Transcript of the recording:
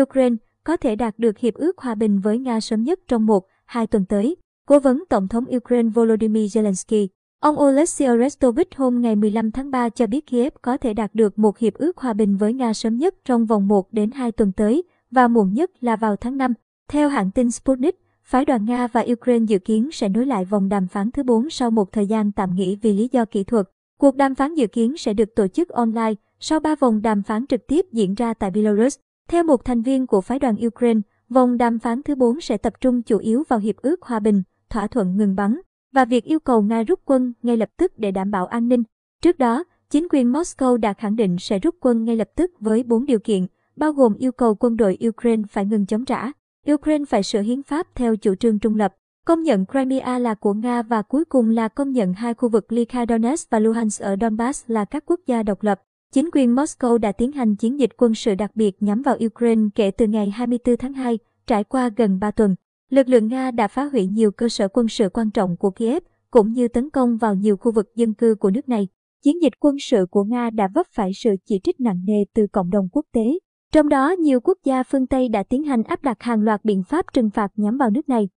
Ukraine có thể đạt được hiệp ước hòa bình với Nga sớm nhất trong một, hai tuần tới. Cố vấn Tổng thống Ukraine Volodymyr Zelensky, ông Oleksiy Arestovich hôm ngày 15 tháng 3 cho biết Kiev có thể đạt được một hiệp ước hòa bình với Nga sớm nhất trong vòng 1 đến 2 tuần tới và muộn nhất là vào tháng 5. Theo hãng tin Sputnik, phái đoàn Nga và Ukraine dự kiến sẽ nối lại vòng đàm phán thứ 4 sau một thời gian tạm nghỉ vì lý do kỹ thuật. Cuộc đàm phán dự kiến sẽ được tổ chức online sau 3 vòng đàm phán trực tiếp diễn ra tại Belarus. Theo một thành viên của phái đoàn Ukraine, vòng đàm phán thứ 4 sẽ tập trung chủ yếu vào hiệp ước hòa bình, thỏa thuận ngừng bắn và việc yêu cầu Nga rút quân ngay lập tức để đảm bảo an ninh. Trước đó, chính quyền Moscow đã khẳng định sẽ rút quân ngay lập tức với 4 điều kiện, bao gồm yêu cầu quân đội Ukraine phải ngừng chống trả, Ukraine phải sửa hiến pháp theo chủ trương trung lập, công nhận Crimea là của Nga và cuối cùng là công nhận hai khu vực Lyka Donetsk và Luhansk ở Donbass là các quốc gia độc lập. Chính quyền Moscow đã tiến hành chiến dịch quân sự đặc biệt nhắm vào Ukraine kể từ ngày 24 tháng 2, trải qua gần 3 tuần. Lực lượng Nga đã phá hủy nhiều cơ sở quân sự quan trọng của Kiev, cũng như tấn công vào nhiều khu vực dân cư của nước này. Chiến dịch quân sự của Nga đã vấp phải sự chỉ trích nặng nề từ cộng đồng quốc tế. Trong đó, nhiều quốc gia phương Tây đã tiến hành áp đặt hàng loạt biện pháp trừng phạt nhắm vào nước này.